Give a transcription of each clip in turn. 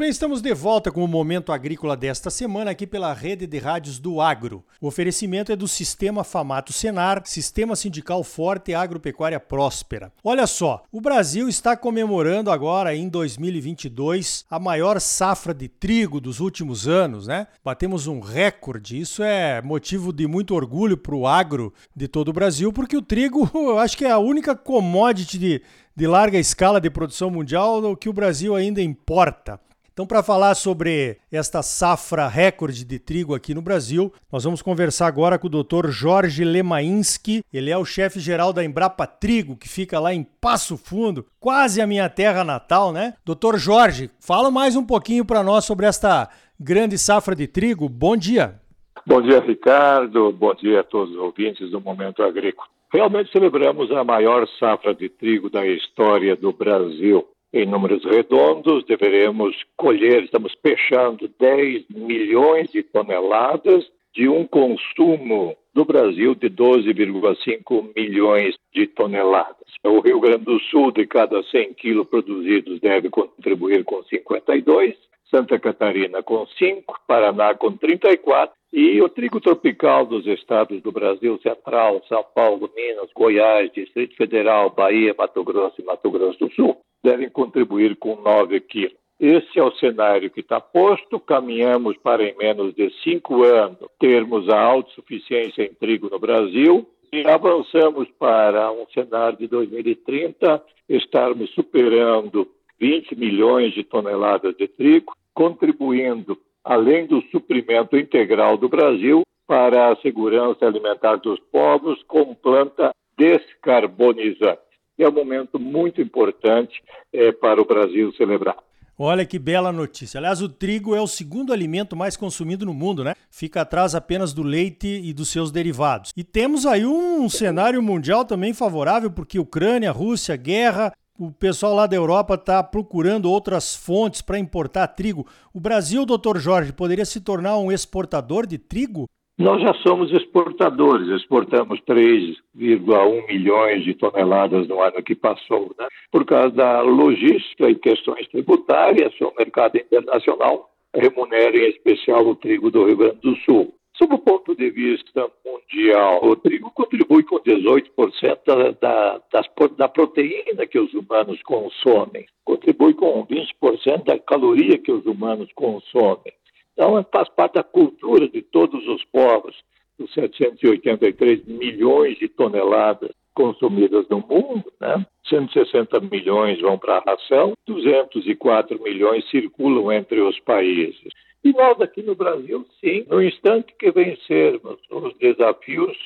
bem, estamos de volta com o Momento Agrícola desta semana aqui pela rede de rádios do Agro. O oferecimento é do Sistema Famato Senar, Sistema Sindical Forte e Agropecuária Próspera. Olha só, o Brasil está comemorando agora em 2022 a maior safra de trigo dos últimos anos, né? Batemos um recorde, isso é motivo de muito orgulho para o agro de todo o Brasil, porque o trigo eu acho que é a única commodity de, de larga escala de produção mundial que o Brasil ainda importa. Então, para falar sobre esta safra recorde de trigo aqui no Brasil, nós vamos conversar agora com o Dr. Jorge Lemainski. Ele é o chefe-geral da Embrapa Trigo, que fica lá em Passo Fundo, quase a minha terra natal, né? Dr. Jorge, fala mais um pouquinho para nós sobre esta grande safra de trigo. Bom dia. Bom dia, Ricardo. Bom dia a todos os ouvintes do Momento Agrícola. Realmente celebramos a maior safra de trigo da história do Brasil. Em números redondos, deveremos colher, estamos fechando 10 milhões de toneladas de um consumo do Brasil de 12,5 milhões de toneladas. O Rio Grande do Sul, de cada 100 quilos produzidos, deve contribuir com 52, Santa Catarina com 5, Paraná com 34 e o trigo tropical dos estados do Brasil Central, São Paulo, Minas, Goiás, Distrito Federal, Bahia, Mato Grosso e Mato Grosso do Sul devem contribuir com 9 quilos. Esse é o cenário que está posto. Caminhamos para, em menos de cinco anos, termos a autossuficiência em trigo no Brasil e avançamos para um cenário de 2030, estarmos superando 20 milhões de toneladas de trigo, contribuindo, além do suprimento integral do Brasil, para a segurança alimentar dos povos com planta descarbonizante é um momento muito importante é, para o Brasil celebrar. Olha que bela notícia. Aliás, o trigo é o segundo alimento mais consumido no mundo, né? Fica atrás apenas do leite e dos seus derivados. E temos aí um cenário mundial também favorável, porque Ucrânia, Rússia, guerra, o pessoal lá da Europa está procurando outras fontes para importar trigo. O Brasil, doutor Jorge, poderia se tornar um exportador de trigo? Nós já somos exportadores, exportamos 3,1 milhões de toneladas no ano que passou, né? por causa da logística e questões tributárias, o mercado internacional remunera em especial o trigo do Rio Grande do Sul. Sob o ponto de vista mundial, o trigo contribui com 18% da, da, das, da proteína que os humanos consomem, contribui com 20% da caloria que os humanos consomem. Então, faz parte da cultura de todos os povos, dos 783 milhões de toneladas consumidas no mundo, né? 160 milhões vão para a ração, 204 milhões circulam entre os países. E nós aqui no Brasil, sim, no instante que vencermos os desafios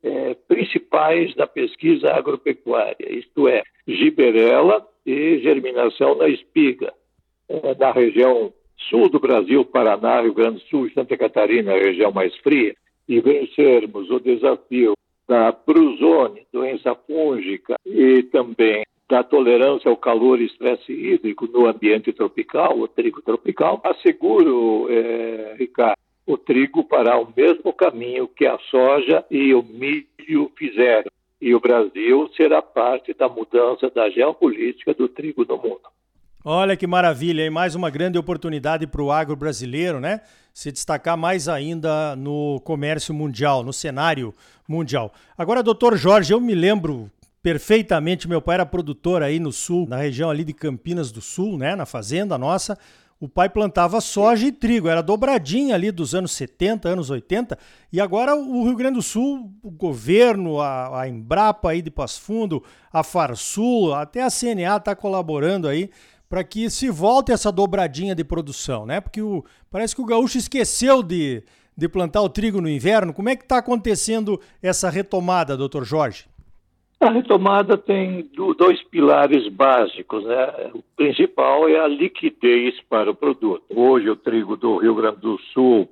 é, principais da pesquisa agropecuária, isto é, giberela e germinação na espiga, é, da região sul do Brasil, Paraná, Rio Grande do Sul Santa Catarina, a região mais fria, e vencermos o desafio da brusone, doença fúngica, e também da tolerância ao calor e estresse hídrico no ambiente tropical, o trigo tropical, asseguro, é, Ricardo, o trigo para o mesmo caminho que a soja e o milho fizeram. E o Brasil será parte da mudança da geopolítica do trigo no mundo. Olha que maravilha, e mais uma grande oportunidade para o agro brasileiro, né? Se destacar mais ainda no comércio mundial, no cenário mundial. Agora, doutor Jorge, eu me lembro perfeitamente, meu pai era produtor aí no sul, na região ali de Campinas do Sul, né? Na fazenda nossa. O pai plantava soja e trigo, era dobradinha ali dos anos 70, anos 80, e agora o Rio Grande do Sul, o governo, a, a Embrapa aí de Passo Fundo, a Farsul, até a CNA está colaborando aí para que se volte essa dobradinha de produção, né? Porque o, parece que o gaúcho esqueceu de, de plantar o trigo no inverno. Como é que está acontecendo essa retomada, doutor Jorge? A retomada tem dois pilares básicos. Né? O principal é a liquidez para o produto. Hoje, o trigo do Rio Grande do Sul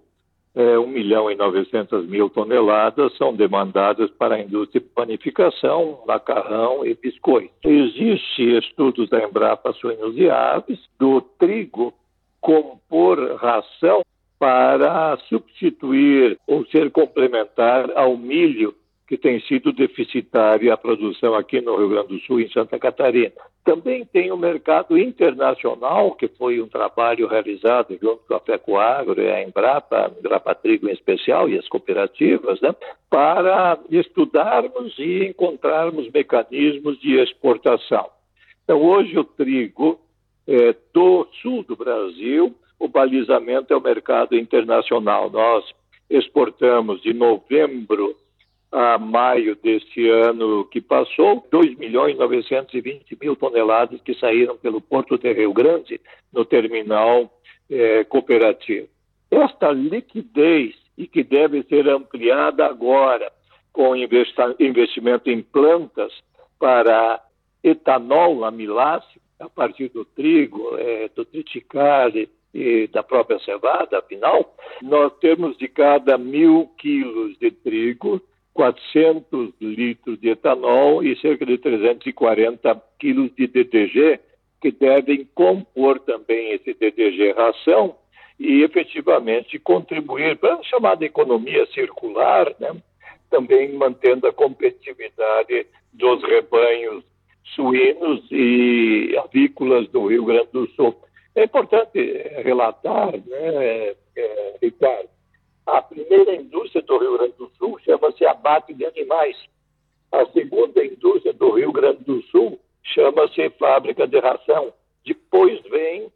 é, 1 milhão e 900 mil toneladas são demandadas para a indústria de panificação, macarrão e biscoito. Existem estudos da Embrapa Suínos e Aves do trigo compor ração para substituir ou ser complementar ao milho que tem sido deficitária a produção aqui no Rio Grande do Sul em Santa Catarina. Também tem o mercado internacional, que foi um trabalho realizado junto com a FECOAGro e a Embrapa, a Embrapa Trigo em especial, e as cooperativas, né, para estudarmos e encontrarmos mecanismos de exportação. Então, hoje o trigo é, do sul do Brasil, o balizamento é o mercado internacional. Nós exportamos de novembro a maio deste ano que passou, 2 milhões 920 mil toneladas que saíram pelo Porto de Rio Grande no terminal é, cooperativo. Esta liquidez, e que deve ser ampliada agora com investimento em plantas para etanol amiláceo, a partir do trigo, é, do triticale e da própria cevada, afinal, nós temos de cada mil quilos de trigo 400 litros de etanol e cerca de 340 quilos de DDG, que devem compor também esse DDG ração e efetivamente contribuir para a chamada economia circular, né? também mantendo a competitividade dos rebanhos suínos e avícolas do Rio Grande do Sul. É importante relatar, né, é, Ricardo, a primeira indústria do Rio Grande do Sul chama-se abate de animais. A segunda indústria do Rio Grande do Sul chama-se fábrica de ração. Depois vem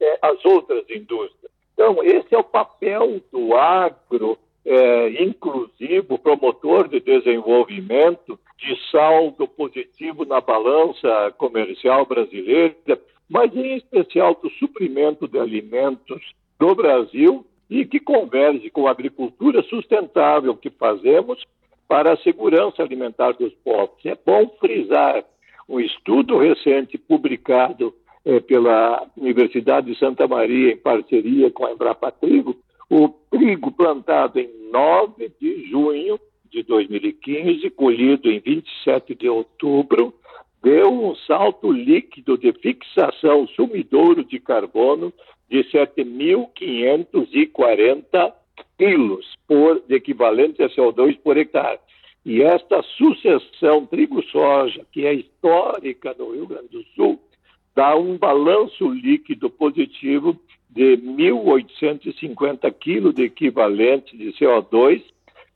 é, as outras indústrias. Então, esse é o papel do agro é, inclusivo, promotor de desenvolvimento, de saldo positivo na balança comercial brasileira, mas em especial do suprimento de alimentos do Brasil e que converge com a agricultura sustentável que fazemos para a segurança alimentar dos povos. É bom frisar um estudo recente publicado eh, pela Universidade de Santa Maria em parceria com a Embrapa Trigo, o trigo plantado em 9 de junho de 2015, colhido em 27 de outubro, deu um salto líquido de fixação sumidouro de carbono de 7.540 quilos por, de equivalente a CO2 por hectare. E esta sucessão trigo-soja, que é histórica no Rio Grande do Sul, dá um balanço líquido positivo de 1.850 quilos de equivalente de CO2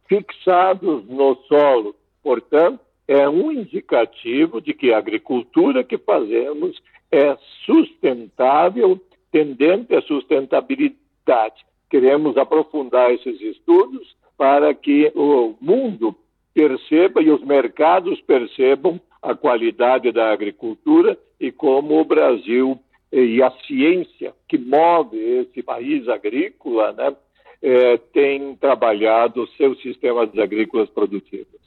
fixados no solo. Portanto, é um indicativo de que a agricultura que fazemos é sustentável tendente à sustentabilidade. Queremos aprofundar esses estudos para que o mundo perceba e os mercados percebam a qualidade da agricultura e como o Brasil e a ciência que move esse país agrícola né, é, tem trabalhado seus sistemas agrícolas produtivos.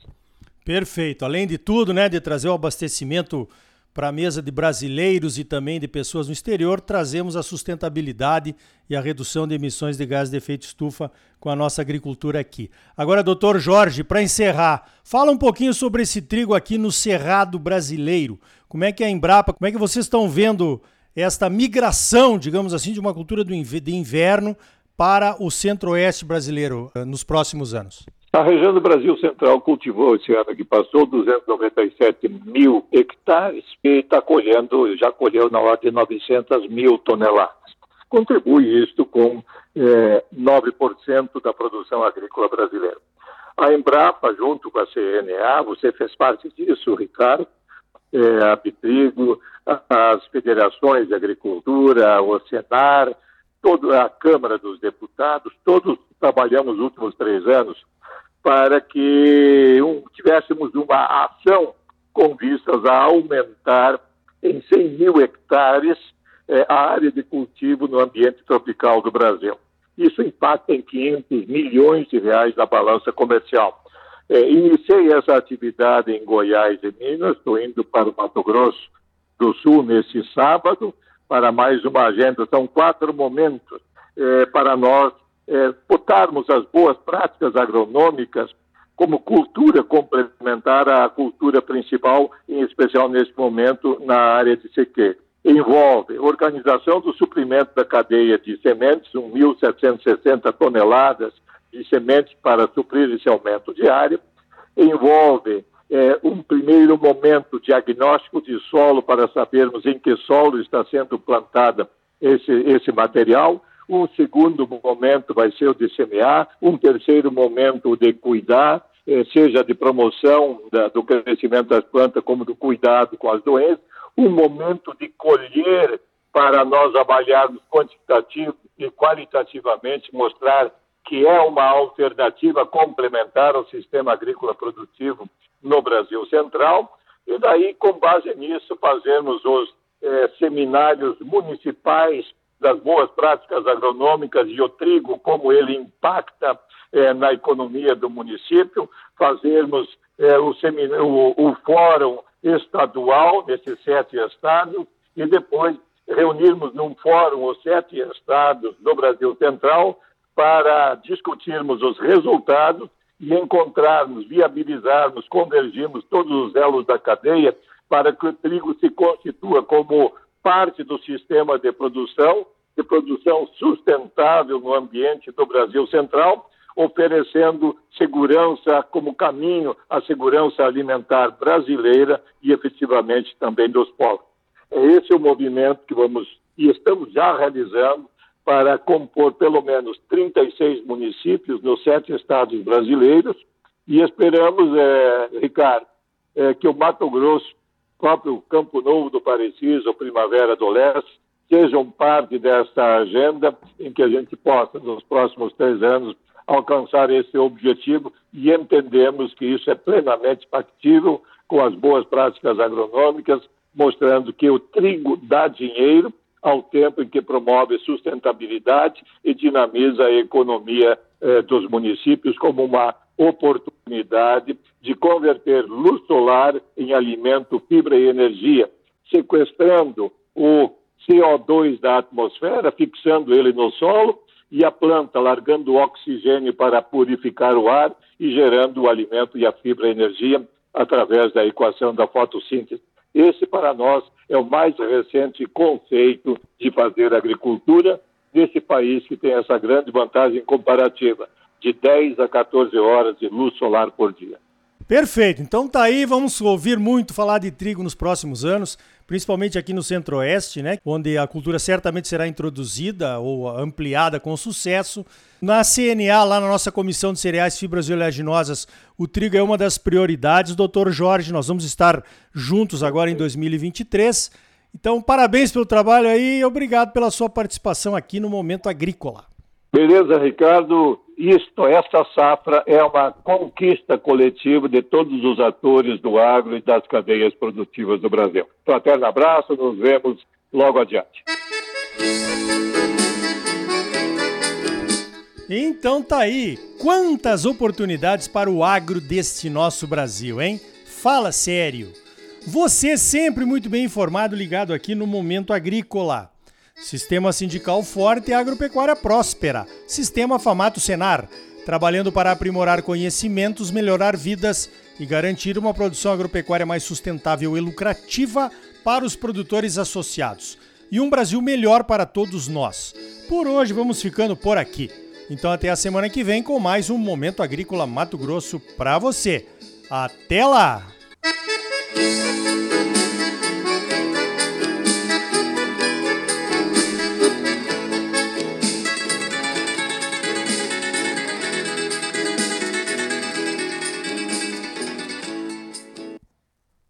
Perfeito. Além de tudo, né, de trazer o abastecimento para a mesa de brasileiros e também de pessoas no exterior, trazemos a sustentabilidade e a redução de emissões de gases de efeito estufa com a nossa agricultura aqui. Agora, doutor Jorge, para encerrar, fala um pouquinho sobre esse trigo aqui no Cerrado brasileiro. Como é que é a Embrapa, como é que vocês estão vendo esta migração, digamos assim, de uma cultura de inverno para o centro-oeste brasileiro eh, nos próximos anos? A região do Brasil Central cultivou esse ano que passou 297 mil hectares e está colhendo, já colheu na ordem de 900 mil toneladas. Contribui isto com é, 9% da produção agrícola brasileira. A Embrapa, junto com a CNA, você fez parte disso, Ricardo, é, a Bitrigo, as federações de agricultura, o Senar, toda a Câmara dos Deputados, todos trabalhamos nos últimos três anos para que um, tivéssemos uma ação com vistas a aumentar em 100 mil hectares eh, a área de cultivo no ambiente tropical do Brasil. Isso impacta em 500 milhões de reais na balança comercial. Eh, iniciei essa atividade em Goiás e Minas, estou indo para o Mato Grosso do Sul nesse sábado para mais uma agenda. São quatro momentos eh, para nós é, botarmos as boas práticas agronômicas como cultura complementar à cultura principal, em especial neste momento na área de sequeiro. Envolve organização do suprimento da cadeia de sementes, 1.760 toneladas de sementes para suprir esse aumento diário, envolve é, um primeiro momento diagnóstico de solo para sabermos em que solo está sendo plantada esse, esse material. Um segundo momento vai ser o de semear, um terceiro momento de cuidar, eh, seja de promoção do crescimento das plantas como do cuidado com as doenças, um momento de colher para nós avaliarmos quantitativo e qualitativamente, mostrar que é uma alternativa complementar ao sistema agrícola produtivo no Brasil Central, e daí, com base nisso, fazermos os eh, seminários municipais das boas práticas agronômicas e o trigo, como ele impacta eh, na economia do município, fazermos eh, o, o, o fórum estadual nesses sete estados e depois reunirmos num fórum os sete estados do Brasil Central para discutirmos os resultados e encontrarmos, viabilizarmos, convergirmos todos os elos da cadeia para que o trigo se constitua como parte do sistema de produção, de produção sustentável no ambiente do Brasil Central, oferecendo segurança como caminho à segurança alimentar brasileira e efetivamente também dos povos. É esse o movimento que vamos e estamos já realizando para compor pelo menos 36 municípios nos sete estados brasileiros e esperamos, é, Ricardo, é, que o Mato Grosso, próprio Campo Novo do Pareciso, Primavera do Leste, sejam parte dessa agenda em que a gente possa, nos próximos três anos, alcançar esse objetivo e entendemos que isso é plenamente factível com as boas práticas agronômicas, mostrando que o trigo dá dinheiro ao tempo em que promove sustentabilidade e dinamiza a economia eh, dos municípios como uma oportunidade de converter luz solar em alimento, fibra e energia, sequestrando o CO2 da atmosfera, fixando ele no solo e a planta largando oxigênio para purificar o ar e gerando o alimento e a fibra e energia através da equação da fotossíntese. Esse, para nós, é o mais recente conceito de fazer agricultura nesse país que tem essa grande vantagem comparativa de 10 a 14 horas de luz solar por dia. Perfeito. Então tá aí, vamos ouvir muito falar de trigo nos próximos anos, principalmente aqui no Centro-Oeste, né, onde a cultura certamente será introduzida ou ampliada com sucesso. Na CNA, lá na nossa Comissão de Cereais, Fibras e Oleaginosas, o trigo é uma das prioridades. Doutor Jorge, nós vamos estar juntos agora em 2023. Então, parabéns pelo trabalho aí e obrigado pela sua participação aqui no Momento Agrícola. Beleza, Ricardo. Isto, esta safra é uma conquista coletiva de todos os atores do agro e das cadeias produtivas do Brasil. Fraterno abraço, nos vemos logo adiante. Então tá aí, quantas oportunidades para o agro deste nosso Brasil, hein? Fala sério. Você sempre muito bem informado, ligado aqui no Momento Agrícola. Sistema sindical forte e agropecuária próspera. Sistema Famato Senar, trabalhando para aprimorar conhecimentos, melhorar vidas e garantir uma produção agropecuária mais sustentável e lucrativa para os produtores associados. E um Brasil melhor para todos nós. Por hoje vamos ficando por aqui. Então até a semana que vem com mais um Momento Agrícola Mato Grosso para você. Até lá!